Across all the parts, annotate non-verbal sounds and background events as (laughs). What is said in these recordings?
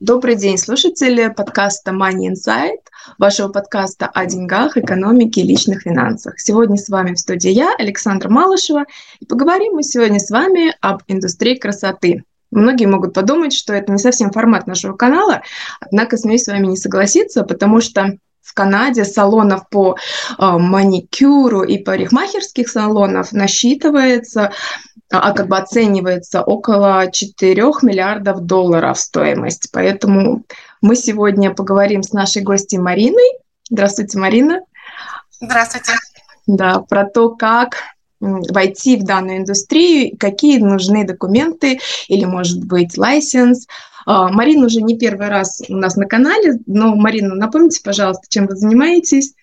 Добрый день, слушатели подкаста Money Insight, вашего подкаста о деньгах, экономике и личных финансах. Сегодня с вами в студии я, Александра Малышева, и поговорим мы сегодня с вами об индустрии красоты. Многие могут подумать, что это не совсем формат нашего канала, однако смеюсь с вами не согласиться, потому что в Канаде салонов по э, маникюру и парикмахерских салонов насчитывается а как бы оценивается около 4 миллиардов долларов стоимость. Поэтому мы сегодня поговорим с нашей гостьей Мариной. Здравствуйте, Марина. Здравствуйте. Да, про то, как войти в данную индустрию, какие нужны документы или, может быть, лайсенс. А, Марина уже не первый раз у нас на канале, но, Марина, напомните, пожалуйста, чем вы занимаетесь?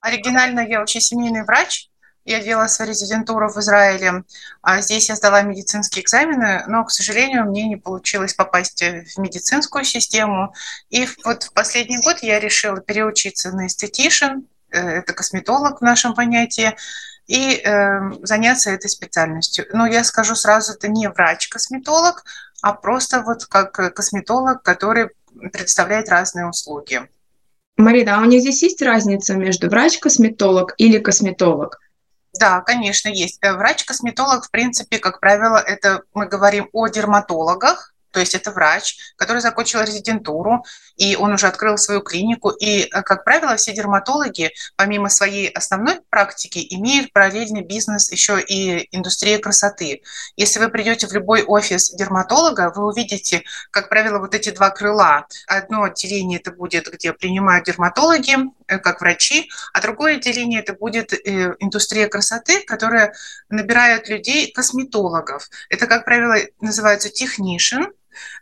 Оригинально я вообще семейный врач, я делала свою резидентуру в Израиле, а здесь я сдала медицинские экзамены, но, к сожалению, мне не получилось попасть в медицинскую систему. И вот в последний год я решила переучиться на esthetician, э, это косметолог в нашем понятии, и э, заняться этой специальностью. Но я скажу сразу, это не врач-косметолог, а просто вот как косметолог, который предоставляет разные услуги. Марина, а у них здесь есть разница между врач-косметолог или косметолог? Да, конечно, есть. Э, врач-косметолог, в принципе, как правило, это мы говорим о дерматологах, то есть это врач, который закончил резидентуру, и он уже открыл свою клинику. И, э, как правило, все дерматологи, помимо своей основной практики, имеют параллельный бизнес еще и индустрия красоты. Если вы придете в любой офис дерматолога, вы увидите, как правило, вот эти два крыла. Одно отделение это будет, где принимают дерматологи, как врачи, а другое отделение это будет э, индустрия красоты, которая набирает людей, косметологов. Это, как правило, называется технишин,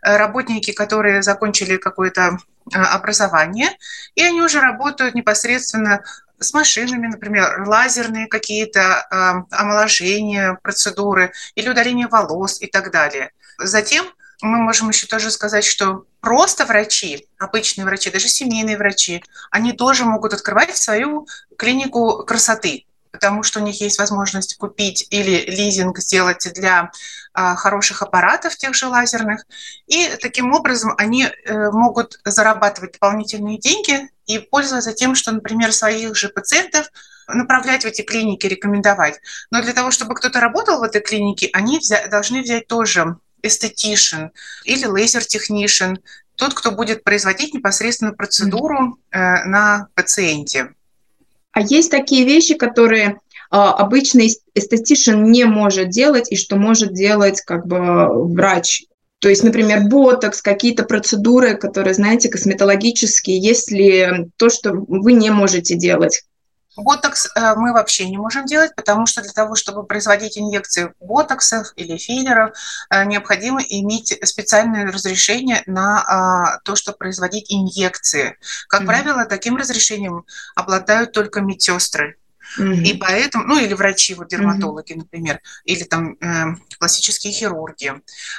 Э, работники, которые закончили какое-то э, образование, и они уже работают непосредственно с машинами, например, лазерные какие-то э, омоложения, процедуры или удаление волос и так далее. Затем мы можем еще тоже сказать, что просто врачи, обычные врачи, даже семейные врачи, они тоже могут открывать свою клинику красоты потому что у них есть возможность купить или лизинг сделать для а, хороших аппаратов, тех же лазерных. И таким образом они э, могут зарабатывать дополнительные деньги и пользоваться тем, что, например, своих же пациентов направлять в эти клиники, рекомендовать. Но для того, чтобы кто-то работал в этой клинике, они взя- должны взять тоже esthetician или laser technician, тот, кто будет производить непосредственно процедуру э, на пациенте. А есть такие вещи, которые а, обычный esthetician не может делать и что может делать как бы врач. То есть, например, ботокс, какие-то процедуры, которые, знаете, косметологические, если то, что вы не можете делать. Ботокс э, мы вообще не можем делать, потому что для того, чтобы производить инъекции ботоксов или филлеров, э, необходимо иметь специальное разрешение на а, то, чтобы производить инъекции. Как mm-hmm. правило, таким разрешением обладают только медсестры. Mm-hmm. И поэтому, ну или врачи, вот дерматологи, mm-hmm. например, или там э, классические хирурги.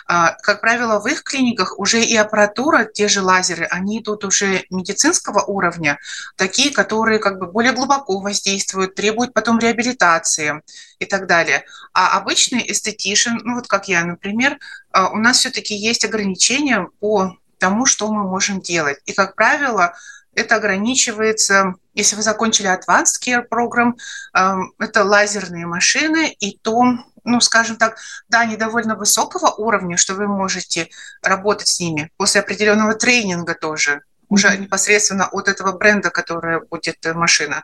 А, как правило, в их клиниках уже и аппаратура, те же лазеры, они идут уже медицинского уровня, такие, которые как бы более глубоко воздействуют, требуют потом реабилитации и так далее. А обычный esthetician, ну вот как я, например, а, у нас все-таки есть ограничения по тому, что мы можем делать. И, как правило, это ограничивается, если вы закончили Advanced Care Program, эм, это лазерные машины, и то, ну, скажем так, да, они довольно высокого уровня, что вы можете работать с ними после определенного тренинга тоже, уже непосредственно от этого бренда, которая будет э, машина.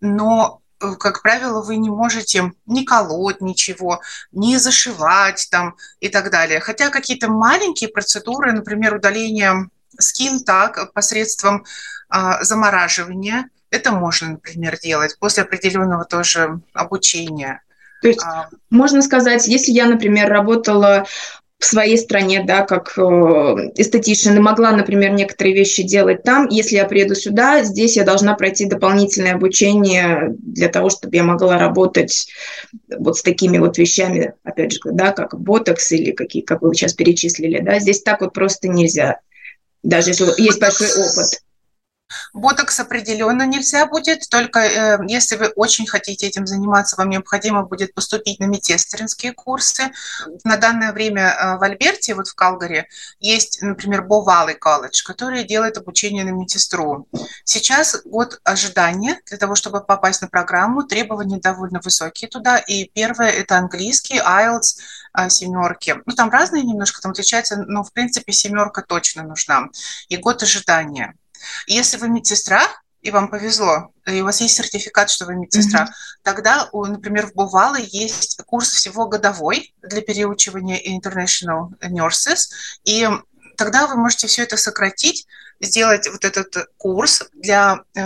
Но э, как правило, вы не можете ни колоть ничего, ни зашивать там и так далее. Хотя какие-то маленькие процедуры, например, удаление скин так посредством а, замораживания. Это можно, например, делать после определенного тоже обучения. То есть а, можно сказать, если я, например, работала в своей стране, да, как э, эстетичен, и могла, например, некоторые вещи делать там. Если я приеду сюда, здесь я должна пройти дополнительное обучение для того, чтобы я могла работать вот с такими вот вещами, опять же, да, как ботокс или какие, как вы сейчас перечислили, да, здесь так вот просто нельзя, даже если есть большой опыт. Ботокс определенно нельзя будет, только э, если вы очень хотите этим заниматься, вам необходимо будет поступить на медсестринские курсы. На данное время э, в Альберте, вот в Калгари, есть, например, Бовалый колледж, который делает обучение на медсестру. Сейчас год ожидания для того, чтобы попасть на программу, требования довольно высокие туда, и первое – это английский, IELTS, семерки. Ну, там разные немножко, там отличается, но, в принципе, семерка точно нужна. И год ожидания. Если вы медсестра, и вам повезло, и у вас есть сертификат, что вы медсестра, mm-hmm. тогда, например, в Бувалы есть курс всего годовой для переучивания International Nurses, и тогда вы можете все это сократить сделать вот этот курс для э,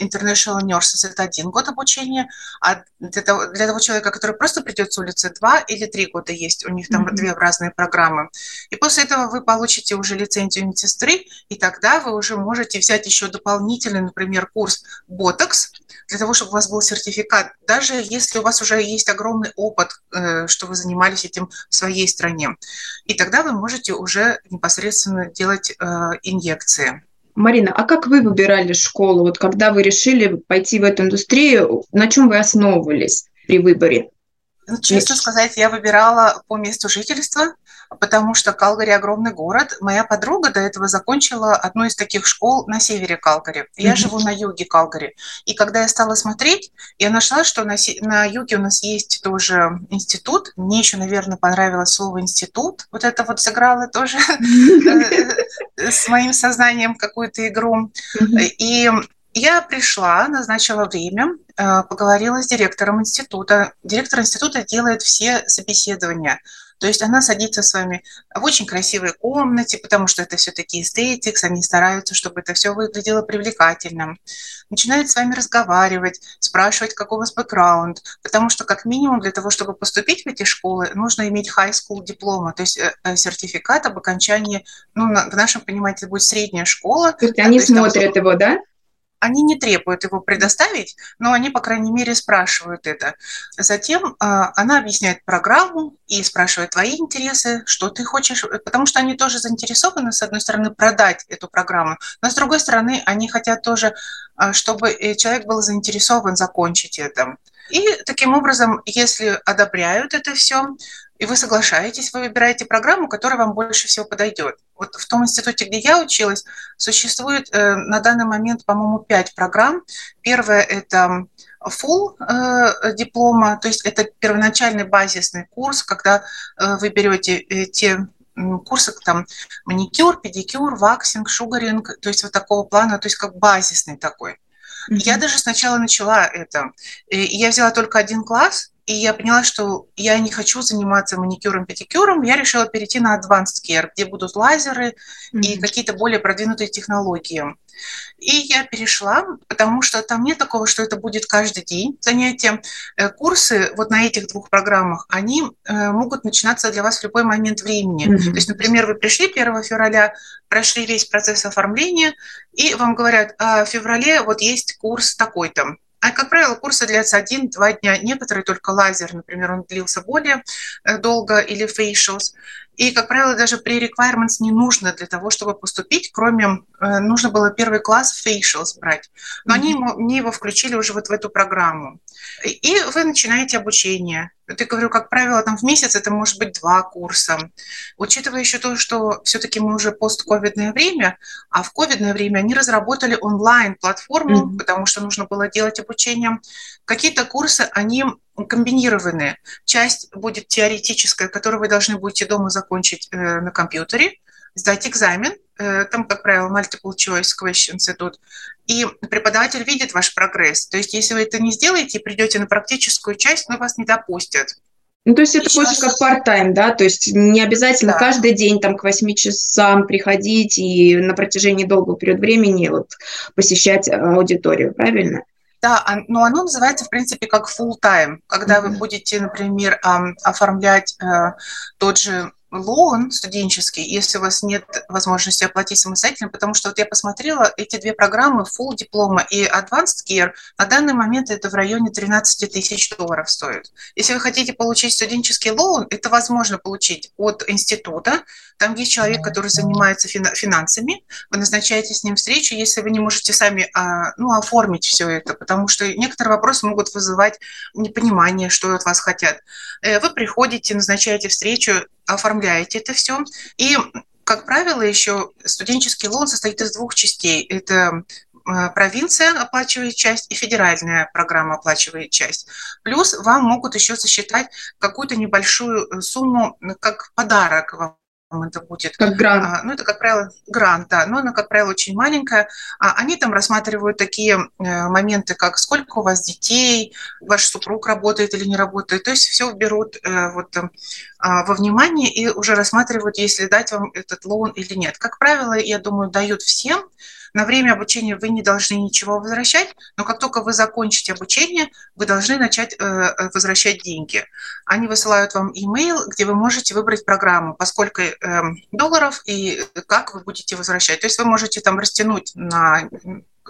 International Nurses, это один год обучения, а для того, для того человека, который просто придет с улицы, два или три года есть, у них там mm-hmm. две разные программы. И после этого вы получите уже лицензию медсестры, и тогда вы уже можете взять еще дополнительный, например, курс Botox, для того, чтобы у вас был сертификат, даже если у вас уже есть огромный опыт, э, что вы занимались этим в своей стране. И тогда вы можете уже непосредственно делать э, инъекции. Марина, а как вы выбирали школу? Вот когда вы решили пойти в эту индустрию, на чем вы основывались при выборе? Ну, честно сказать, я выбирала по месту жительства, потому что Калгари огромный город. Моя подруга до этого закончила одну из таких школ на севере Калгари. Я mm-hmm. живу на юге Калгари. И когда я стала смотреть, я нашла, что на, на юге у нас есть тоже институт. Мне еще, наверное, понравилось слово институт. Вот это вот сыграло тоже э, с моим сознанием какую-то игру. И я пришла, назначила время, э, поговорила с директором института. Директор института делает все собеседования. То есть она садится с вами в очень красивой комнате, потому что это все-таки эстетикс, они стараются, чтобы это все выглядело привлекательным. Начинает с вами разговаривать, спрашивать, какой у вас бэкграунд, потому что как минимум для того, чтобы поступить в эти школы, нужно иметь high school диплома, то есть э, э, сертификат об окончании, ну, в нашем понимании это будет средняя школа. То есть они то есть, смотрят его, да? Они не требуют его предоставить, но они, по крайней мере, спрашивают это. Затем э, она объясняет программу и спрашивает твои интересы, что ты хочешь, потому что они тоже заинтересованы, с одной стороны, продать эту программу, но с другой стороны, они хотят тоже, э, чтобы э, человек был заинтересован закончить это. И таким образом, если одобряют это все, и вы соглашаетесь, вы выбираете программу, которая вам больше всего подойдет. Вот в том институте, где я училась, существует э, на данный момент, по-моему, пять программ. Первая – это full э, диплома, то есть это первоначальный базисный курс, когда э, вы берете э, те курсы, там, маникюр, педикюр, ваксинг, шугаринг, то есть вот такого плана, то есть как базисный такой. Mm-hmm. Я даже сначала начала это. И я взяла только один класс, и я поняла, что я не хочу заниматься маникюром, педикюром, я решила перейти на Advanced Care, где будут лазеры mm-hmm. и какие-то более продвинутые технологии. И я перешла, потому что там нет такого, что это будет каждый день занятия. Э, курсы вот на этих двух программах, они э, могут начинаться для вас в любой момент времени. Mm-hmm. То есть, например, вы пришли 1 февраля, прошли весь процесс оформления, и вам говорят, а в феврале вот есть курс такой-то. А, как правило, курсы длятся один-два дня. Некоторые только лазер, например, он длился более э, долго, или facials. И, как правило, даже при requirements не нужно для того, чтобы поступить, кроме, э, нужно было первый класс facials брать. Но mm-hmm. они мне его включили уже вот в эту программу. И вы начинаете обучение. Я говорю, как правило, там в месяц это может быть два курса. Учитывая еще то, что все-таки мы уже постковидное время, а в ковидное время они разработали онлайн-платформу, mm-hmm. потому что нужно было делать обучение. Какие-то курсы, они комбинированные. Часть будет теоретическая, которую вы должны будете дома закончить э, на компьютере, сдать экзамен, там, как правило, multiple choice questions идут, и преподаватель видит ваш прогресс. То есть, если вы это не сделаете и придете на практическую часть, но вас не допустят. Ну, то есть это больше как part-time, да? То есть не обязательно да. каждый день там к 8 часам приходить и на протяжении долгого периода времени вот, посещать аудиторию, правильно? Да, но оно называется, в принципе, как full time, когда mm-hmm. вы будете, например, оформлять э, тот же лоун студенческий, если у вас нет возможности оплатить самостоятельно, потому что вот я посмотрела, эти две программы, Full диплома и Advanced Care, на данный момент это в районе 13 тысяч долларов стоит. Если вы хотите получить студенческий лоун, это возможно получить от института. Там есть человек, который занимается финансами. Вы назначаете с ним встречу, если вы не можете сами а, ну, оформить все это, потому что некоторые вопросы могут вызывать непонимание, что от вас хотят. Э, вы приходите, назначаете встречу, оформляете это все. И, как правило, еще студенческий лоун состоит из двух частей. Это э, провинция оплачивает часть и федеральная программа оплачивает часть. Плюс вам могут еще засчитать какую-то небольшую э, сумму как подарок вам это будет. Как грант. А, ну, это, как правило, грант, да, но она, как правило, очень маленькая. А они там рассматривают такие э, моменты, как сколько у вас детей, ваш супруг работает или не работает. То есть все берут э, вот э, во внимание и уже рассматривают, если дать вам этот лоун или нет. Как правило, я думаю, дают всем, на время обучения вы не должны ничего возвращать, но как только вы закончите обучение, вы должны начать э, э возвращать деньги. Они высылают вам имейл, где вы можете выбрать программу, поскольку э, долларов и как вы будете возвращать. То есть вы можете там растянуть на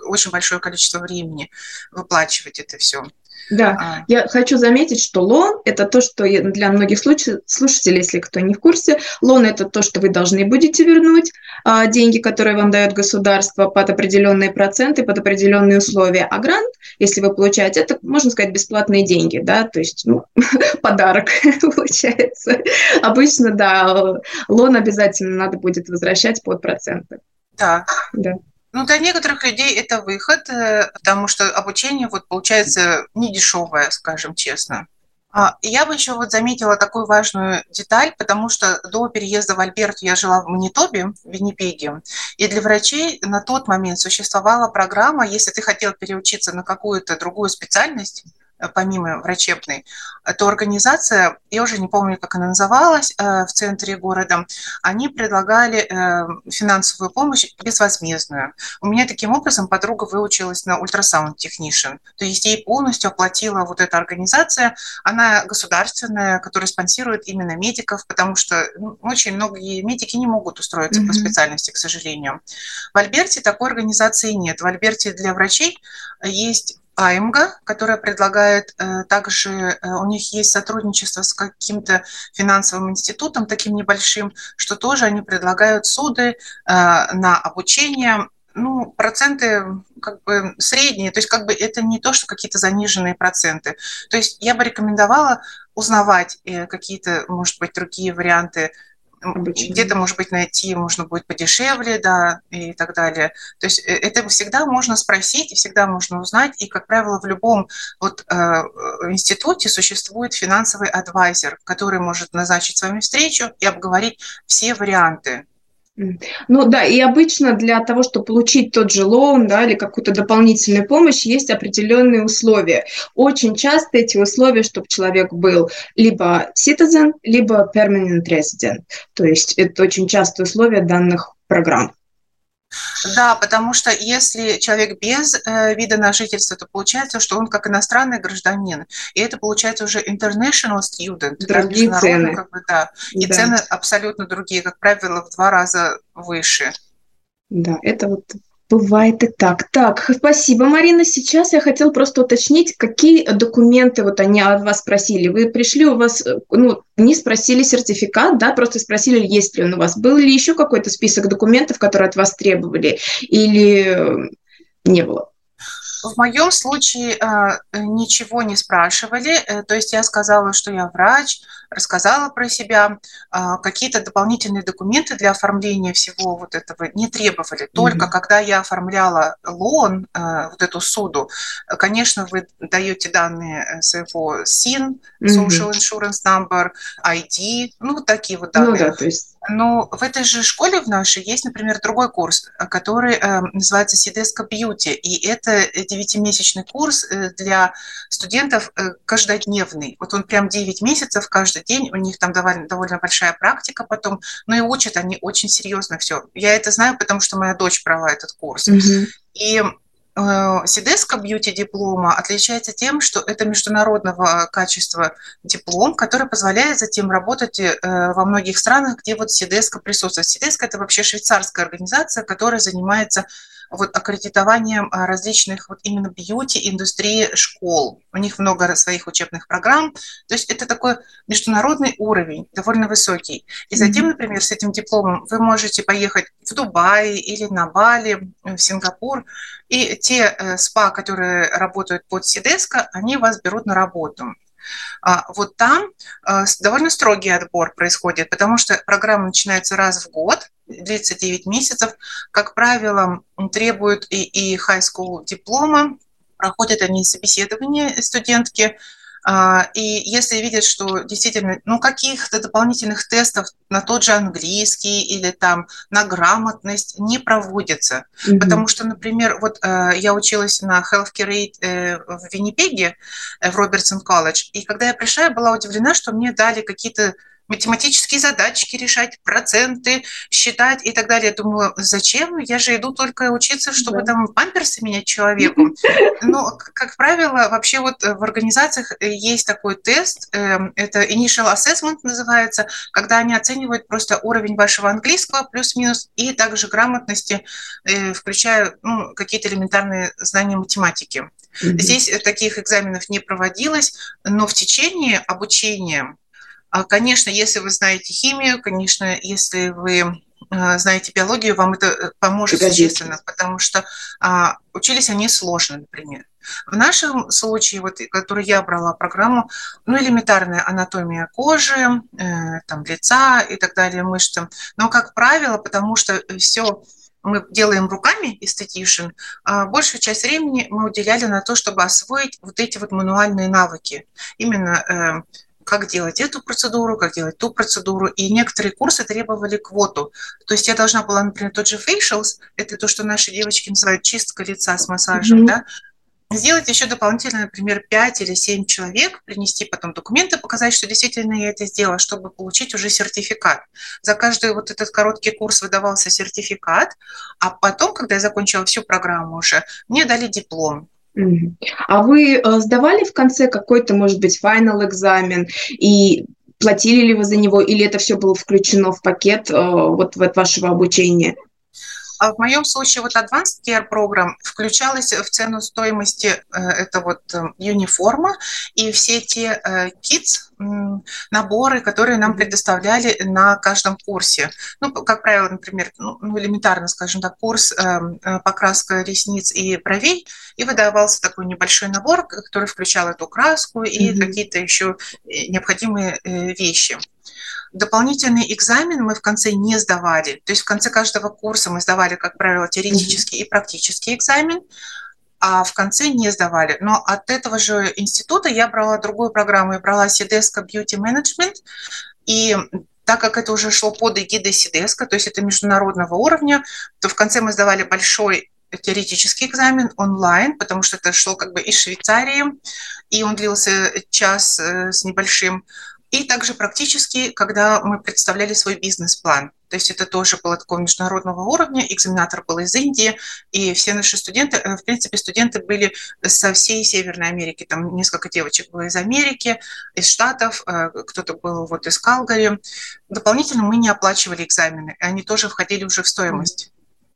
очень большое количество времени, выплачивать это все. Да, а. я хочу заметить, что лон – это то, что для многих слушателей, если кто не в курсе, лон – это то, что вы должны будете вернуть, а, деньги, которые вам дает государство под определенные проценты, под определенные условия. А грант, если вы получаете, это, можно сказать, бесплатные деньги, да, то есть ну, (laughs) подарок (laughs) получается. Обычно, да, лон обязательно надо будет возвращать под проценты. Да. Да. Ну, для некоторых людей это выход, э, потому что обучение вот получается не дешевое, скажем честно. А, я бы еще вот заметила такую важную деталь, потому что до переезда в Альберт я жила в Манитобе, в Виннипеге, и для врачей на тот момент существовала программа, если ты хотел переучиться на какую-то другую специальность, помимо врачебной, то организация, я уже не помню, как она называлась, э, в центре города, они предлагали э, финансовую помощь безвозмездную. У меня таким образом подруга выучилась на ультрасаунд технишн, то есть ей полностью оплатила вот эта организация, она государственная, которая спонсирует именно медиков, потому что ну, очень многие медики не могут устроиться mm-hmm. по специальности, к сожалению. В Альберте такой организации нет. В Альберте для врачей есть АМГа, которая предлагает э, также, э, у них есть сотрудничество с каким-то финансовым институтом, таким небольшим, что тоже они предлагают суды э, на обучение. Ну, проценты как бы средние, то есть как бы это не то, что какие-то заниженные проценты. То есть я бы рекомендовала узнавать какие-то, может быть, другие варианты где-то, может быть, найти можно будет подешевле, да, и так далее. То есть э, это всегда можно спросить, и всегда можно узнать, и, как правило, в любом вот э, институте существует финансовый адвайзер, который может назначить с вами встречу и обговорить все варианты ну да, и обычно для того, чтобы получить тот же лоун да, или какую-то дополнительную помощь, есть определенные условия. Очень часто эти условия, чтобы человек был либо citizen, либо permanent resident. То есть это очень частые условия данных программ. Да, потому что если человек без э, вида на жительство, то получается, что он как иностранный гражданин. И это получается уже international student. Другие да, цены. Как бы, да. И да. цены абсолютно другие, как правило, в два раза выше. Да, это вот Бывает и так. Так, спасибо, Марина. Сейчас я хотела просто уточнить, какие документы вот они от вас спросили. Вы пришли, у вас, ну, не спросили сертификат, да, просто спросили, есть ли он у вас. Был ли еще какой-то список документов, которые от вас требовали, или не было? В моем случае э, ничего не спрашивали, э, то есть я сказала, что я врач, рассказала про себя, э, какие-то дополнительные документы для оформления всего вот этого не требовали. Только mm-hmm. когда я оформляла лон, э, вот эту суду, конечно, вы даете данные э, своего СИН, Social Insurance Number, ID, ну вот такие вот данные. Ну да, то есть но в этой же школе в нашей есть, например, другой курс, э, который э, называется Сидеска Бьюти. И это девятимесячный курс э, для студентов э, каждодневный. Вот он прям 9 месяцев каждый день, у них там довольно, довольно большая практика потом, но и учат они очень серьезно все. Я это знаю, потому что моя дочь брала этот курс. Mm-hmm. И Сидеска бьюти диплома отличается тем, что это международного качества диплом, который позволяет затем работать э, во многих странах, где вот Сидеска присутствует. Сидеска – это вообще швейцарская организация, которая занимается вот аккредитованием а, различных вот именно бьюти-индустрии школ. У них много своих учебных программ. То есть это такой международный уровень, довольно высокий. И затем, например, с этим дипломом вы можете поехать в Дубай или на Бали, в Сингапур, и те э, СПА, которые работают под Сидеско, они вас берут на работу. А вот там э, довольно строгий отбор происходит, потому что программа начинается раз в год, длится 9 месяцев. Как правило, требуют и, и high school диплома, проходят они собеседование студентки, а, и если видят, что действительно, ну, каких-то дополнительных тестов на тот же английский или там на грамотность не проводятся. Mm-hmm. Потому что, например, вот э, я училась на Healthcare Aid э, в Виннипеге, э, в Робертсон колледж, и когда я пришла, я была удивлена, что мне дали какие-то математические задачки решать, проценты считать и так далее. Я думаю, зачем? Я же иду только учиться, чтобы да. там памперсы менять человеку. (laughs) Но, как правило, вообще вот в организациях есть такой тест, эм, это Initial Assessment называется, когда они оценивают просто уровень вашего английского плюс-минус и также грамотности, э, включая ну, какие-то элементарные знания математики. Mm-hmm. Здесь таких экзаменов не проводилось, но в течение обучения конечно, если вы знаете химию, конечно, если вы а, знаете биологию, вам это э, поможет существенно, потому что а, учились они сложно, например. В нашем случае, вот, который я брала программу, ну, элементарная анатомия кожи, э, там, лица и так далее, мышцы. Но, как правило, потому что все мы делаем руками esthetician, а большую часть времени мы уделяли на то, чтобы освоить вот эти вот мануальные навыки. Именно э, как делать эту процедуру, как делать ту процедуру. И некоторые курсы требовали квоту. То есть я должна была, например, тот же facials, это то, что наши девочки называют чистка лица с массажем, mm-hmm. да, сделать еще дополнительно, например, 5 или 7 человек, принести потом документы, показать, что действительно я это сделала, чтобы получить уже сертификат. За каждый вот этот короткий курс выдавался сертификат, а потом, когда я закончила всю программу уже, мне дали диплом. А вы э, сдавали в конце какой-то, может быть, final экзамен? И платили ли вы за него, или это все было включено в пакет э, вот в вашего обучения? А в моем случае вот Advanced Care Program включалась в цену стоимости э, это вот юниформа и все те kits, наборы, которые нам предоставляли на каждом курсе. Ну, как правило, например, ну, ну элементарно, скажем так, курс эм, э, покраска ресниц и бровей, и выдавался такой небольшой набор, который включал эту краску и mm-hmm. какие-то еще э, необходимые э, вещи. Дополнительный экзамен мы в конце не сдавали. То есть в конце каждого курса мы сдавали, как правило, теоретический mm-hmm. и практический экзамен а в конце не сдавали. Но от этого же института я брала другую программу, я брала Сидеско Beauty Management, и так как это уже шло под эгидой Сидеско, то есть это международного уровня, то в конце мы сдавали большой теоретический экзамен онлайн, потому что это шло как бы из Швейцарии, и он длился час э, с небольшим. И также практически, когда мы представляли свой бизнес-план. То есть это тоже было такого международного уровня. Экзаменатор был из Индии, и все наши студенты, э, в принципе, студенты были со всей Северной Америки. Там несколько девочек было из Америки, из Штатов, э, кто-то был вот из Калгари. Дополнительно мы не оплачивали экзамены, они тоже входили уже в стоимость.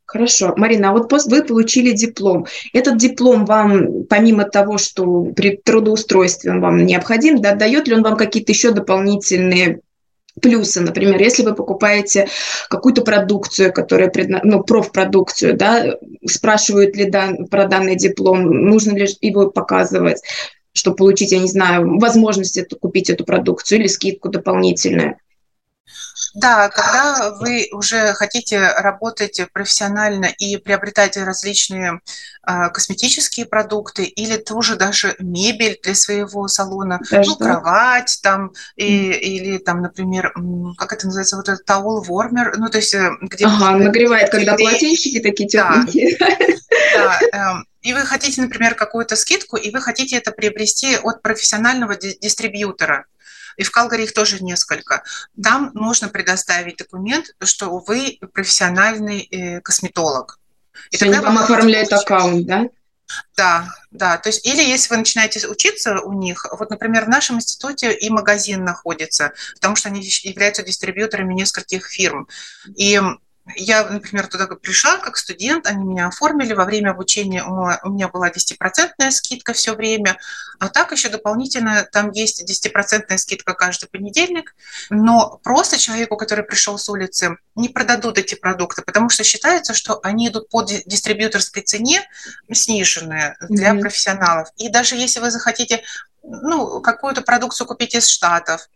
Хорошо. Марина, а вот вы получили диплом. Этот диплом вам, помимо того, что при трудоустройстве он вам необходим, да, дает ли он вам какие-то еще дополнительные плюсы, например, если вы покупаете какую-то продукцию, которая, предна... ну, профпродукцию, да, спрашивают ли дан... про данный диплом, нужно ли его показывать, чтобы получить, я не знаю, возможность эту, купить эту продукцию или скидку дополнительную. Да, когда вы уже хотите работать профессионально и приобретать различные э, косметические продукты или тоже даже мебель для своего салона, даже ну, кровать там, и, или там, например, как это называется, вот этот таул вормер, ну, то есть э, где... Ага, нагревает, когда полотенчики такие тепленькие. Да, (laughs) да э, и вы хотите, например, какую-то скидку, и вы хотите это приобрести от профессионального дистрибьютора и в Калгари их тоже несколько. Там нужно предоставить документ, что вы профессиональный э, косметолог. И тогда вам оформляют аккаунт, да? Да, да. То есть, или если вы начинаете учиться у них, вот, например, в нашем институте и магазин находится, потому что они являются дистрибьюторами нескольких фирм. И я, например, туда пришла как студент, они меня оформили, во время обучения у меня была 10% скидка все время, а так еще дополнительно там есть 10% скидка каждый понедельник, но просто человеку, который пришел с улицы, не продадут эти продукты, потому что считается, что они идут по дистрибьюторской цене, сниженные для mm-hmm. профессионалов. И даже если вы захотите ну, какую-то продукцию купить из Штатов,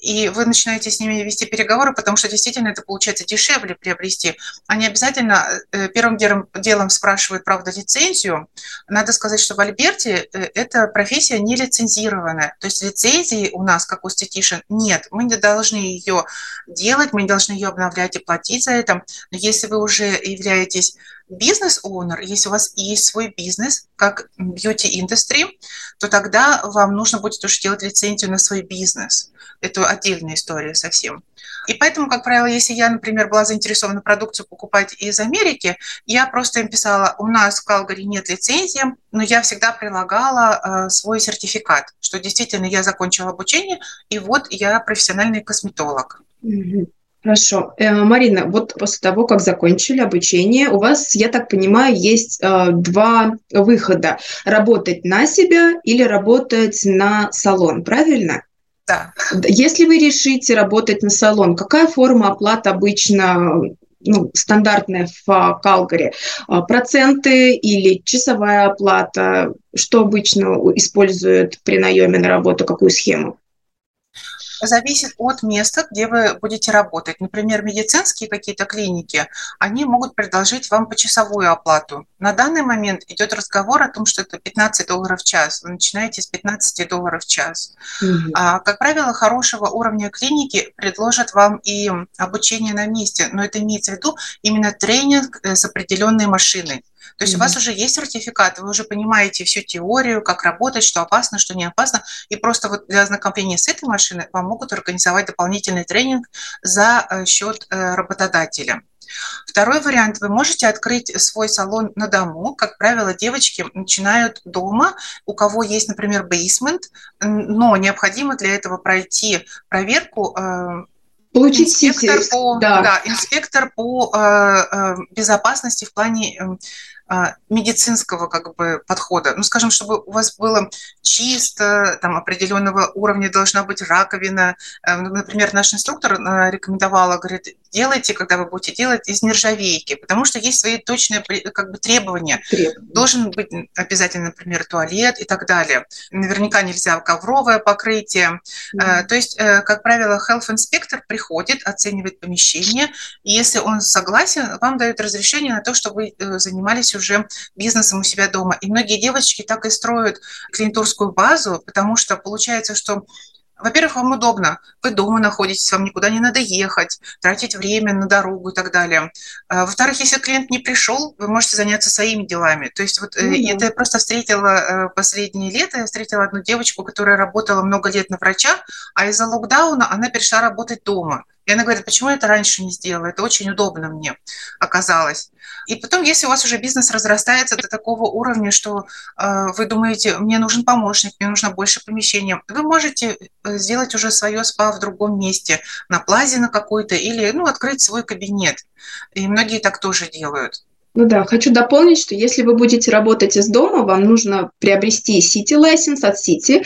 и вы начинаете с ними вести переговоры, потому что действительно это получается дешевле приобрести. Они обязательно э, первым делом, спрашивают, правда, лицензию. Надо сказать, что в Альберте э, эта профессия не лицензированная. То есть лицензии у нас, как у Стетишин, нет. Мы не должны ее делать, мы не должны ее обновлять и платить за это. Но если вы уже являетесь бизнес-оунер, если у вас есть свой бизнес, как бьюти-индустрии, то тогда вам нужно будет уже делать лицензию на свой бизнес. Это отдельная история совсем. И поэтому, как правило, если я, например, была заинтересована продукцию покупать из Америки, я просто им писала, у нас в Калгари нет лицензии, но я всегда прилагала э, свой сертификат, что действительно я закончила обучение, и вот я профессиональный косметолог. Хорошо. Э, Марина, вот после того, как закончили обучение, у вас, я так понимаю, есть э, два выхода. Работать на себя или работать на салон, правильно? Да. Если вы решите работать на салон, какая форма оплаты обычно ну, стандартная в Калгари? Э, проценты или часовая оплата? Что обычно используют при наеме на работу, какую схему? Зависит от места, где вы будете работать. Например, медицинские какие-то клиники, они могут предложить вам почасовую оплату. На данный момент идет разговор о том, что это 15 долларов в час. Вы начинаете с 15 долларов в час. Угу. А, как правило, хорошего уровня клиники предложат вам и обучение на месте, но это имеется в виду именно тренинг э, с определенной машиной. То есть mm-hmm. у вас уже есть сертификат, вы уже понимаете всю теорию, как работать, что опасно, что не опасно, и просто вот для ознакомления с этой машиной вам могут организовать дополнительный тренинг за э, счет э, работодателя. Второй вариант. Вы можете открыть свой салон на дому. Как правило, девочки начинают дома, у кого есть, например, бейсмент, но необходимо для этого пройти проверку э, Получить инспектор по, да. Да, инспектор по э, безопасности в плане э, а, медицинского как бы подхода. Ну, скажем, чтобы у вас было чисто, там определенного уровня должна быть раковина. Э, ну, например, наш инструктор э, рекомендовала, говорит, делайте, когда вы будете делать, из нержавейки, потому что есть свои точные как бы требования. требования. Должен быть обязательно, например, туалет и так далее. Наверняка нельзя ковровое покрытие. Mm-hmm. То есть, как правило, health inspector приходит, оценивает помещение, и если он согласен, вам дают разрешение на то, чтобы вы занимались уже бизнесом у себя дома. И многие девочки так и строят клиентурскую базу, потому что получается, что во-первых, вам удобно. Вы дома находитесь, вам никуда не надо ехать, тратить время на дорогу и так далее. А, во-вторых, если клиент не пришел, вы можете заняться своими делами. То есть вот mm-hmm. это я просто встретила э, последнее лето, я встретила одну девочку, которая работала много лет на врача, а из-за локдауна она перешла работать дома. И она говорит, почему я это раньше не сделала? Это очень удобно мне оказалось. И потом, если у вас уже бизнес разрастается до такого уровня, что э, вы думаете, мне нужен помощник, мне нужно больше помещения, вы можете э, сделать уже свое спа в другом месте, на плазе на какой-то, или ну, открыть свой кабинет. И многие так тоже делают. Ну да, хочу дополнить, что если вы будете работать из дома, вам нужно приобрести City license от City.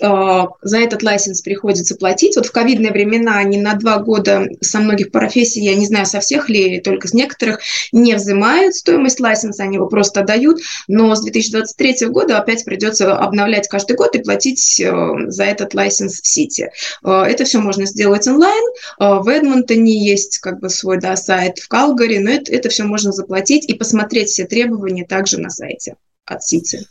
А, за этот license приходится платить. Вот в ковидные времена они на два года со многих профессий, я не знаю, со всех ли, только с некоторых, не взимают стоимость лайсенса, они его просто дают. Но с 2023 года опять придется обновлять каждый год и платить э, за этот license в City. Э, это все можно сделать онлайн. Э, в Эдмонтоне есть как бы свой да, сайт, в Калгари, но это, это все можно заплатить и посмотреть все требования также на сайте от Сити.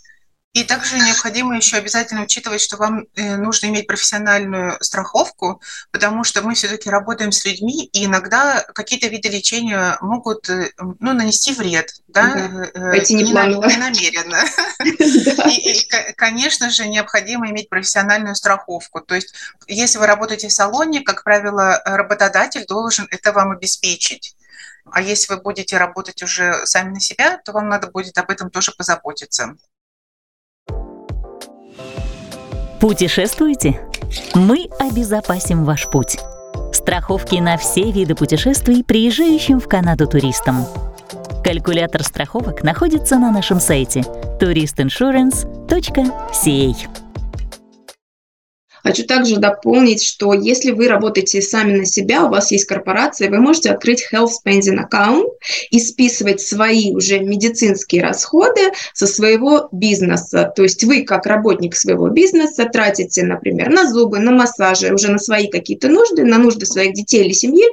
И также необходимо еще обязательно учитывать, что вам э, нужно иметь профессиональную страховку, потому что мы все-таки работаем с людьми, и иногда какие-то виды лечения могут э, ну, нанести вред. Да? Да. Пойти не, намеренно. (laughs) И, конечно же, необходимо иметь профессиональную страховку. То есть, если вы работаете в салоне, как правило, работодатель должен это вам обеспечить. А если вы будете работать уже сами на себя, то вам надо будет об этом тоже позаботиться. Путешествуйте? Мы обезопасим ваш путь. Страховки на все виды путешествий приезжающим в Канаду туристам. Калькулятор страховок находится на нашем сайте turistinsurance.ca. Хочу также дополнить, что если вы работаете сами на себя, у вас есть корпорация, вы можете открыть Health Spending Account и списывать свои уже медицинские расходы со своего бизнеса. То есть вы, как работник своего бизнеса, тратите, например, на зубы, на массажи, уже на свои какие-то нужды, на нужды своих детей или семьи,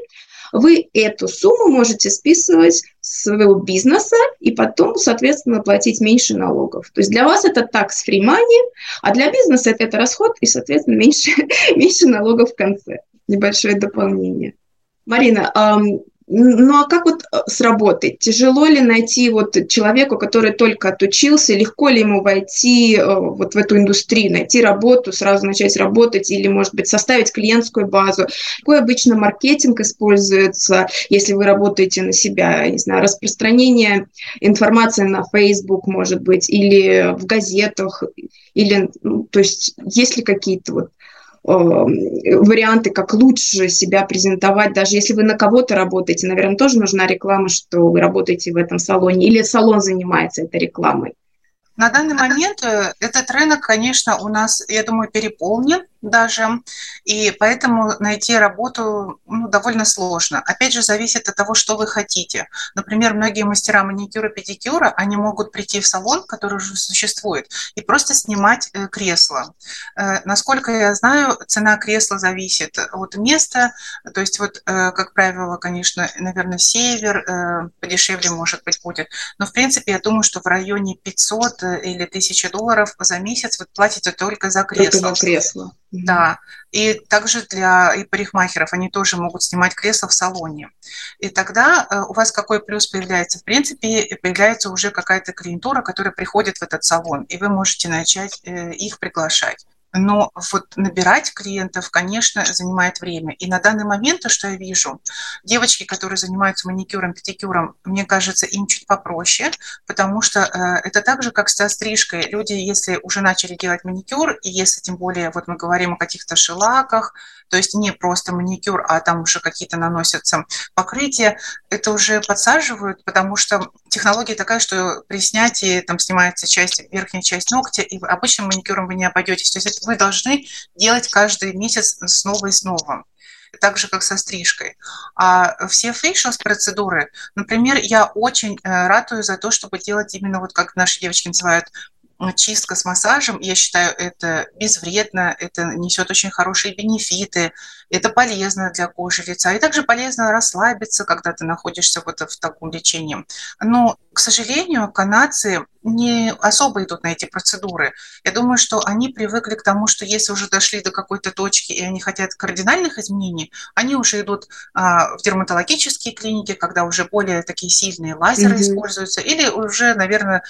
вы эту сумму можете списывать с своего бизнеса и потом, соответственно, платить меньше налогов. То есть для вас это tax-free money, а для бизнеса это, это расход и, соответственно, меньше, (laughs) меньше налогов в конце. Небольшое дополнение. Марина, ну а как вот э, сработать? Тяжело ли найти вот человеку, который только отучился, легко ли ему войти э, вот в эту индустрию, найти работу, сразу начать работать или, может быть, составить клиентскую базу? Какой обычно маркетинг используется, если вы работаете на себя? Не знаю, распространение информации на Facebook, может быть, или в газетах, или, ну, то есть, есть ли какие-то вот варианты, как лучше себя презентовать, даже если вы на кого-то работаете, наверное, тоже нужна реклама, что вы работаете в этом салоне, или салон занимается этой рекламой. На данный момент э, этот рынок, конечно, у нас, я думаю, переполнен даже, и поэтому найти работу ну, довольно сложно. Опять же, зависит от того, что вы хотите. Например, многие мастера маникюра, педикюра, они могут прийти в салон, который уже существует, и просто снимать э, кресло. Э, насколько я знаю, цена кресла зависит от места, то есть вот, э, как правило, конечно, наверное, север подешевле, может быть, будет, но, в принципе, я думаю, что в районе 500 э, или 1000 долларов за месяц вы платите только за кресло. Только за кресло. Да, и также для и парикмахеров они тоже могут снимать кресло в салоне. И тогда э, у вас какой плюс появляется? В принципе, появляется уже какая-то клиентура, которая приходит в этот салон, и вы можете начать э, их приглашать. Но вот набирать клиентов, конечно, занимает время. И на данный момент, то, что я вижу, девочки, которые занимаются маникюром, педикюром, мне кажется, им чуть попроще, потому что э, это так же, как со стрижкой. Люди, если уже начали делать маникюр, и если тем более, вот мы говорим о каких-то шелаках, то есть не просто маникюр, а там уже какие-то наносятся покрытия, это уже подсаживают, потому что технология такая, что при снятии там снимается часть, верхняя часть ногтя, и обычным маникюром вы не обойдетесь. То есть вы должны делать каждый месяц снова и снова так же, как со стрижкой. А все фейшл процедуры, например, я очень э, ратую за то, чтобы делать именно вот как наши девочки называют чистка с массажем, я считаю, это безвредно, это несет очень хорошие бенефиты, это полезно для кожи лица. И также полезно расслабиться, когда ты находишься вот в таком лечении. Но, к сожалению, канадцы не особо идут на эти процедуры. Я думаю, что они привыкли к тому, что если уже дошли до какой-то точки и они хотят кардинальных изменений, они уже идут а, в дерматологические клиники, когда уже более такие сильные лазеры mm-hmm. используются, или уже, наверное,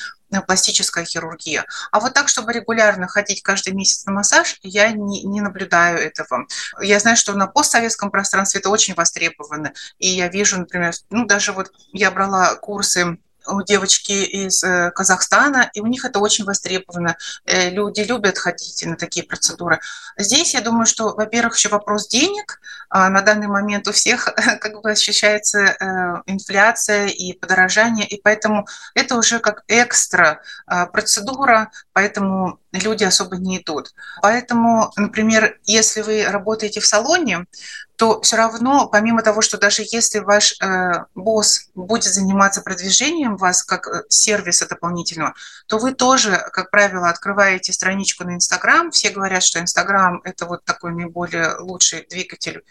пластическая хирургия. А вот так, чтобы регулярно ходить каждый месяц на массаж, я не, не наблюдаю этого. Я знаю, что на постсоветском пространстве это очень востребовано. И я вижу, например, ну даже вот я брала курсы у девочки из э, Казахстана, и у них это очень востребовано. Э, люди любят ходить на такие процедуры. Здесь, я думаю, что, во-первых, еще вопрос денег. А на данный момент у всех (laughs) как бы ощущается э, инфляция и подорожание, и поэтому это уже как экстра а, процедура, поэтому люди особо не идут. Поэтому, например, если вы работаете в салоне, то все равно, помимо того, что даже если ваш э, босс будет заниматься продвижением вас как э, сервиса дополнительного, то вы тоже, как правило, открываете страничку на Инстаграм. Все говорят, что Инстаграм – это вот такой наиболее лучший двигатель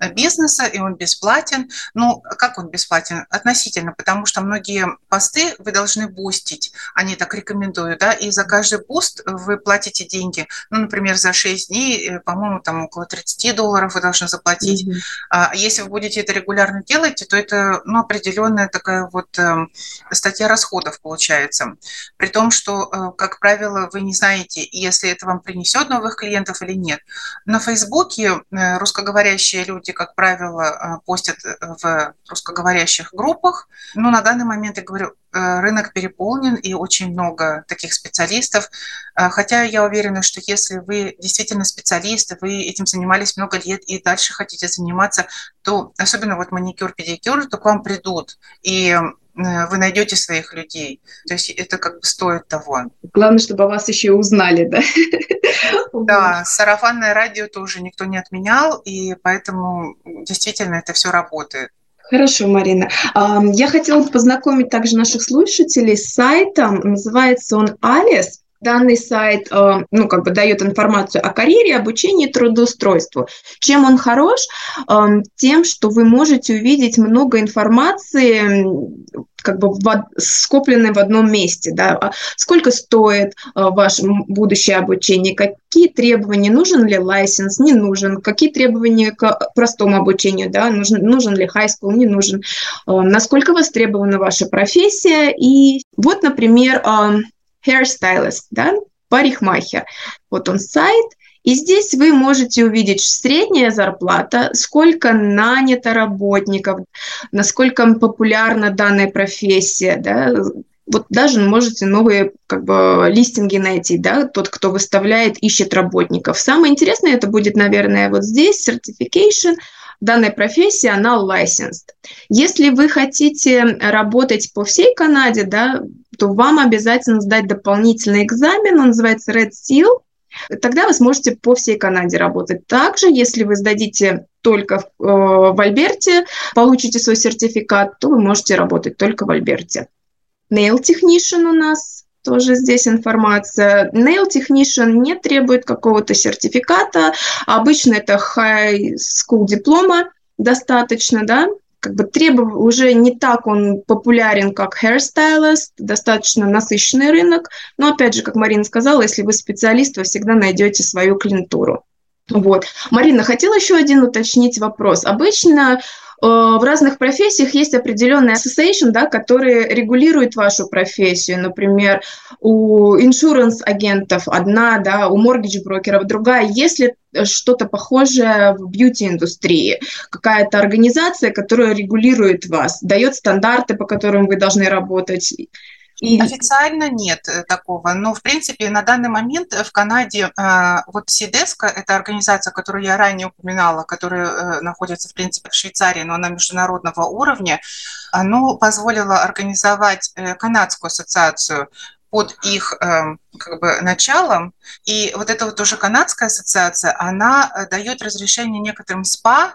э, бизнеса, и он бесплатен. Ну, как он бесплатен? Относительно, потому что многие посты вы должны бустить. Они так рекомендуют, да, и за каждый буст вы платите деньги. Ну, например, за 6 дней, э, по-моему, там около 30 долларов вы должны заплатить делать. Mm-hmm. Если вы будете это регулярно делать, то это ну, определенная такая вот э, статья расходов получается. При том, что, э, как правило, вы не знаете, если это вам принесет новых клиентов или нет. На Фейсбуке э, русскоговорящие люди, как правило, постят в русскоговорящих группах. Но на данный момент, я говорю, э, рынок переполнен и очень много таких специалистов. Э, хотя я уверена, что если вы действительно специалисты, вы этим занимались много лет и дальше хотите заниматься, то особенно вот маникюр, педикюр, то к вам придут. И вы найдете своих людей. То есть это как бы стоит того. Главное, чтобы о вас еще узнали, да? (laughs) Да, сарафанное радио тоже никто не отменял, и поэтому действительно это все работает. Хорошо, Марина. Я хотела познакомить также наших слушателей с сайтом. Называется он Алис. Данный сайт, ну, как бы дает информацию о карьере, обучении, трудоустройству. Чем он хорош? Тем, что вы можете увидеть много информации как бы в, скоплены в одном месте, да, а сколько стоит а, ваше будущее обучение, какие требования, нужен ли лайсенс, не нужен, какие требования к простому обучению, да, нужен, нужен ли high school, не нужен, а, насколько востребована ваша профессия, и вот, например, hairstylist, да, парикмахер, вот он сайт, и здесь вы можете увидеть средняя зарплата, сколько нанято работников, насколько популярна данная профессия, да, вот даже можете новые как бы листинги найти, да, тот, кто выставляет, ищет работников. Самое интересное это будет, наверное, вот здесь, certification, данная профессия, она licensed. Если вы хотите работать по всей Канаде, да, то вам обязательно сдать дополнительный экзамен, он называется Red Seal, тогда вы сможете по всей Канаде работать. Также, если вы сдадите только в, э, в Альберте, получите свой сертификат, то вы можете работать только в Альберте. Nail Technician у нас тоже здесь информация. Nail Technician не требует какого-то сертификата. Обычно это high school диплома достаточно, да, как бы требов уже не так он популярен, как hairstylist, достаточно насыщенный рынок. Но опять же, как Марина сказала, если вы специалист, вы всегда найдете свою клиентуру. Вот. Марина, хотела еще один уточнить вопрос. Обычно Э, в разных профессиях есть определенный association, да, который регулирует вашу профессию. Например, у иншуранс-агентов одна, да, у mortgage-брокеров другая. Если что-то похожее в бьюти-индустрии, какая-то организация, которая регулирует вас, дает стандарты, по которым вы должны работать, и... Официально нет э, такого, но в принципе на данный момент в Канаде э, вот Сидеска, это организация, которую я ранее упоминала, которая э, находится в принципе в Швейцарии, но она международного уровня, оно позволило организовать канадскую ассоциацию под их как бы началом. И вот эта вот уже канадская ассоциация, она дает разрешение некоторым СПА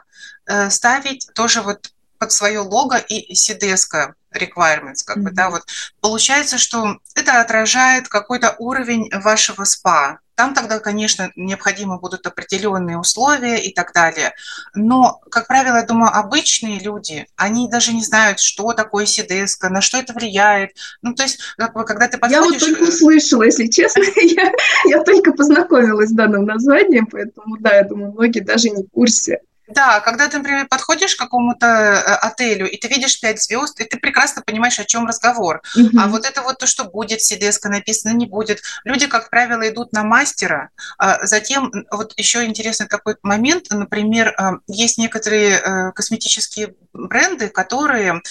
ставить тоже вот под свое лого и сидеска requirements, как mm-hmm. бы, да, вот. Получается, что это отражает какой-то уровень вашего спа. Там тогда, конечно, необходимы будут определенные условия и так далее. Но, как правило, я думаю, обычные люди, они даже не знают, что такое сидеска, на что это влияет. Ну, то есть, как бы, когда ты подходишь... Я вот только услышала, если честно. (laughs) я, я только познакомилась с данным названием, поэтому, да, я думаю, многие даже не в курсе. Да, когда ты, например, подходишь к какому-то э, отелю, и ты видишь пять звезд, и ты прекрасно понимаешь, о чем разговор. Угу. А вот это вот то, что будет, сидеска написано, не будет. Люди, как правило, идут на мастера. А затем, вот еще интересный такой момент, например, э, есть некоторые э, косметические бренды, которые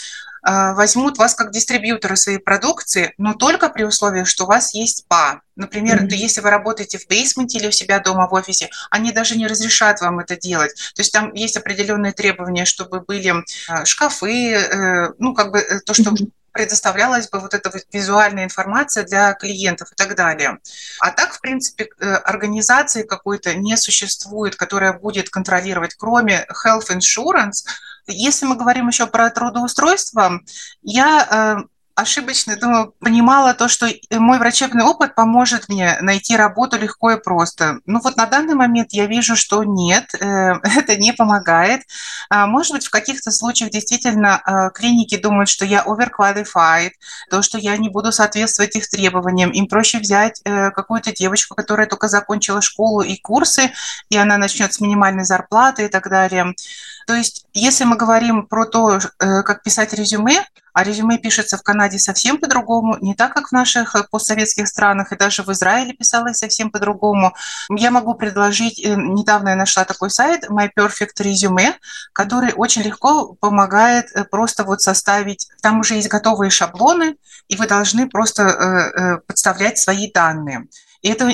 возьмут вас как дистрибьютора своей продукции, но только при условии, что у вас есть ПА. Например, mm-hmm. если вы работаете в бейсменте или у себя дома в офисе, они даже не разрешат вам это делать. То есть там есть определенные требования, чтобы были а, шкафы, э, ну, как бы э, то, что mm-hmm предоставлялась бы вот эта визуальная информация для клиентов и так далее. А так, в принципе, э, организации какой-то не существует, которая будет контролировать, кроме health insurance, если мы говорим еще про трудоустройство, я э, ошибочно, думаю, понимала то, что мой врачебный опыт поможет мне найти работу легко и просто. Ну вот на данный момент я вижу, что нет, э, (laughs) это не помогает. А, может быть, в каких-то случаях действительно э, клиники думают, что я overqualified, то, что я не буду соответствовать их требованиям. Им проще взять э, какую-то девочку, которая только закончила школу и курсы, и она начнет с минимальной зарплаты и так далее. То есть, если мы говорим про то, э, как писать резюме, а резюме пишется в Канаде совсем по-другому, не так, как в наших э, постсоветских странах, и даже в Израиле писалось совсем по-другому. Я могу предложить, э, недавно я нашла такой сайт, My Perfect Resume, который очень легко помогает просто вот составить, там уже есть готовые шаблоны, и вы должны просто подставлять свои данные. И это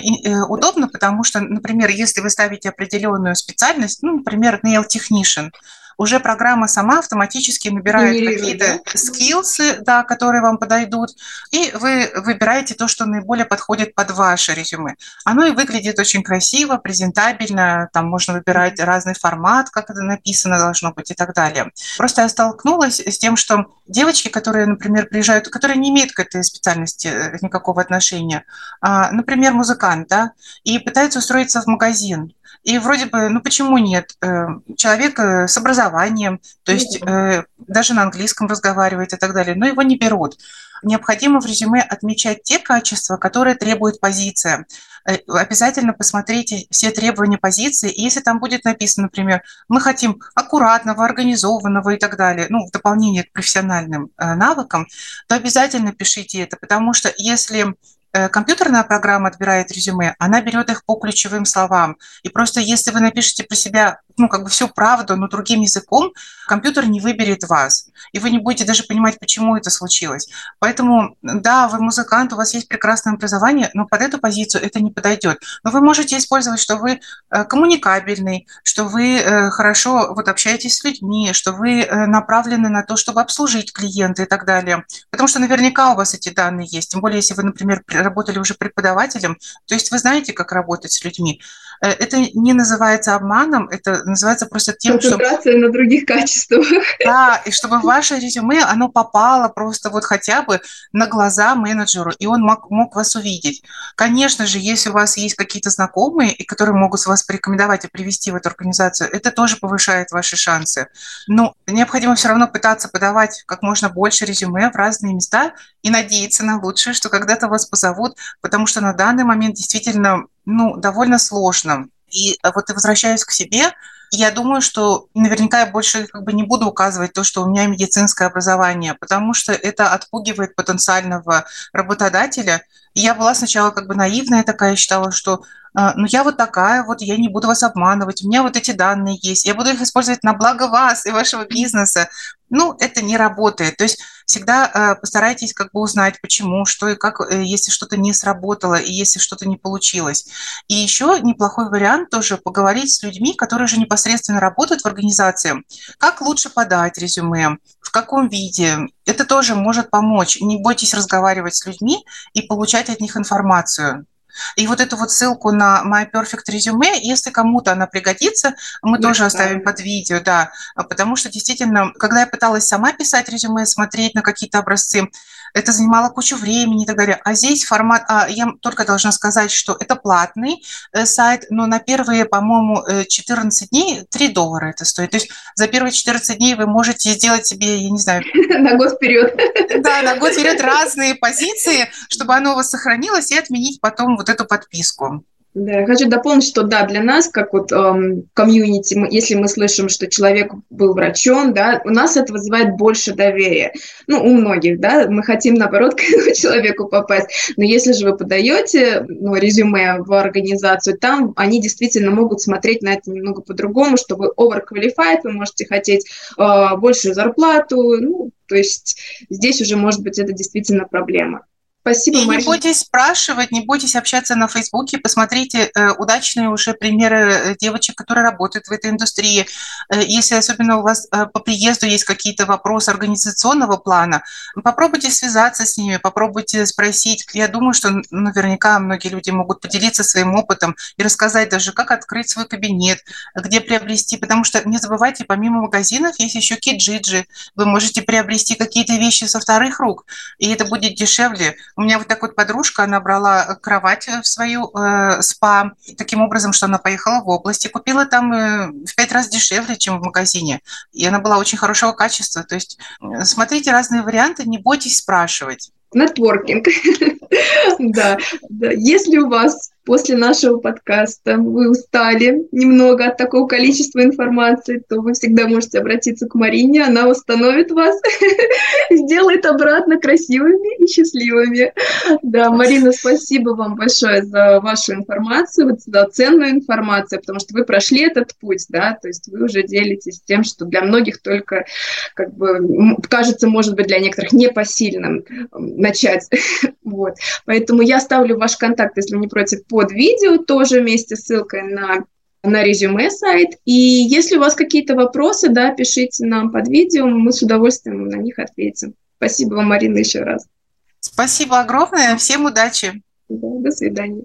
удобно, потому что, например, если вы ставите определенную специальность, ну, например, nail technician, уже программа сама автоматически набирает какие-то да? скиллсы, да, которые вам подойдут, и вы выбираете то, что наиболее подходит под ваше резюме. Оно и выглядит очень красиво, презентабельно, там можно выбирать разный формат, как это написано должно быть и так далее. Просто я столкнулась с тем, что девочки, которые, например, приезжают, которые не имеют к этой специальности э, никакого отношения, а, например, музыкант, да, и пытаются устроиться в магазин, и вроде бы, ну почему нет? Э, человек э, с образованием, то есть э, даже на английском разговаривает и так далее, но его не берут. Необходимо в резюме отмечать те качества, которые требует позиция. Обязательно посмотрите все требования позиции, и если там будет написано, например, мы хотим аккуратного, организованного и так далее, ну, в дополнение к профессиональным навыкам, то обязательно пишите это, потому что если компьютерная программа отбирает резюме, она берет их по ключевым словам. И просто если вы напишете про себя ну, как бы всю правду, но другим языком, компьютер не выберет вас. И вы не будете даже понимать, почему это случилось. Поэтому, да, вы музыкант, у вас есть прекрасное образование, но под эту позицию это не подойдет. Но вы можете использовать, что вы э, коммуникабельный, что вы э, хорошо вот общаетесь с людьми, что вы э, направлены на то, чтобы обслужить клиента и так далее. Потому что наверняка у вас эти данные есть. Тем более, если вы, например, работали уже преподавателем, то есть вы знаете, как работать с людьми. Это не называется обманом, это называется просто тем, Концентрация что... на других качествах. (laughs) Да, и чтобы ваше резюме, оно попало просто вот хотя бы на глаза менеджеру, и он мог, мог вас увидеть. Конечно же, если у вас есть какие-то знакомые, и которые могут вас порекомендовать и привести в эту организацию, это тоже повышает ваши шансы. Но необходимо все равно пытаться подавать как можно больше резюме в разные места и надеяться на лучшее, что когда-то вас позовут, потому что на данный момент действительно ну, довольно сложно. И вот возвращаюсь к себе, я думаю, что наверняка я больше как бы не буду указывать то, что у меня медицинское образование, потому что это отпугивает потенциального работодателя. И я была сначала как бы наивная такая, считала, что а, ну я вот такая, вот я не буду вас обманывать, у меня вот эти данные есть, я буду их использовать на благо вас и вашего бизнеса. Ну, это не работает. То есть всегда э, постарайтесь как бы узнать, почему, что и как, э, если что-то не сработало и если что-то не получилось. И еще неплохой вариант тоже поговорить с людьми, которые же непосредственно работают в организации. Как лучше подать резюме, в каком виде. Это тоже может помочь. Не бойтесь разговаривать с людьми и получать от них информацию. И вот эту вот ссылку на My Perfect Resume, если кому-то она пригодится, мы да, тоже оставим под видео, да, потому что действительно, когда я пыталась сама писать резюме, смотреть на какие-то образцы, это занимало кучу времени и так далее. А здесь формат, а, я только должна сказать, что это платный э, сайт, но на первые, по-моему, 14 э, дней 3 доллара это стоит. То есть за первые 14 дней вы можете сделать себе, я не знаю... (laughs) На год вперед. Да, на год вперед разные позиции, чтобы оно у вас сохранилось, и отменить потом вот эту подписку. Да, я хочу дополнить, что да, для нас, как вот эм, комьюнити, мы, если мы слышим, что человек был врачом, да, у нас это вызывает больше доверия. Ну, у многих, да, мы хотим, наоборот, (laughs) к человеку попасть. Но если же вы подаете ну, резюме в организацию, там они действительно могут смотреть на это немного по-другому, что вы overqualified, вы можете хотеть э, большую зарплату, ну, то есть здесь уже может быть это действительно проблема. Спасибо, и не бойтесь спрашивать, не бойтесь общаться на Фейсбуке, посмотрите э, удачные уже примеры э, девочек, которые работают в этой индустрии. Э, если особенно у вас э, по приезду есть какие-то вопросы организационного плана, попробуйте связаться с ними, попробуйте спросить. Я думаю, что наверняка многие люди могут поделиться своим опытом и рассказать даже, как открыть свой кабинет, где приобрести, потому что не забывайте, помимо магазинов есть еще киджиджи, вы можете приобрести какие-то вещи со вторых рук, и это будет дешевле у меня вот так вот подружка, она брала кровать в свою э, спа, таким образом, что она поехала в область и купила там э, в пять раз дешевле, чем в магазине. И она была очень хорошего качества. То есть э, смотрите разные варианты, не бойтесь спрашивать. Нетворкинг. (laughs) Да, да. Если у вас после нашего подкаста вы устали немного от такого количества информации, то вы всегда можете обратиться к Марине, она восстановит вас, (laughs) сделает обратно красивыми и счастливыми. Да, Марина, спасибо вам большое за вашу информацию, за ценную информацию, потому что вы прошли этот путь, да, то есть вы уже делитесь тем, что для многих только, как бы, кажется, может быть, для некоторых непосильным начать. (laughs) Вот. Поэтому я ставлю ваш контакт, если вы не против, по под видео, тоже вместе с ссылкой на на резюме сайт. И если у вас какие-то вопросы, да, пишите нам под видео, мы с удовольствием на них ответим. Спасибо вам, Марина, еще раз. Спасибо огромное, всем удачи. Да, до свидания.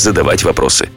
задавать вопросы.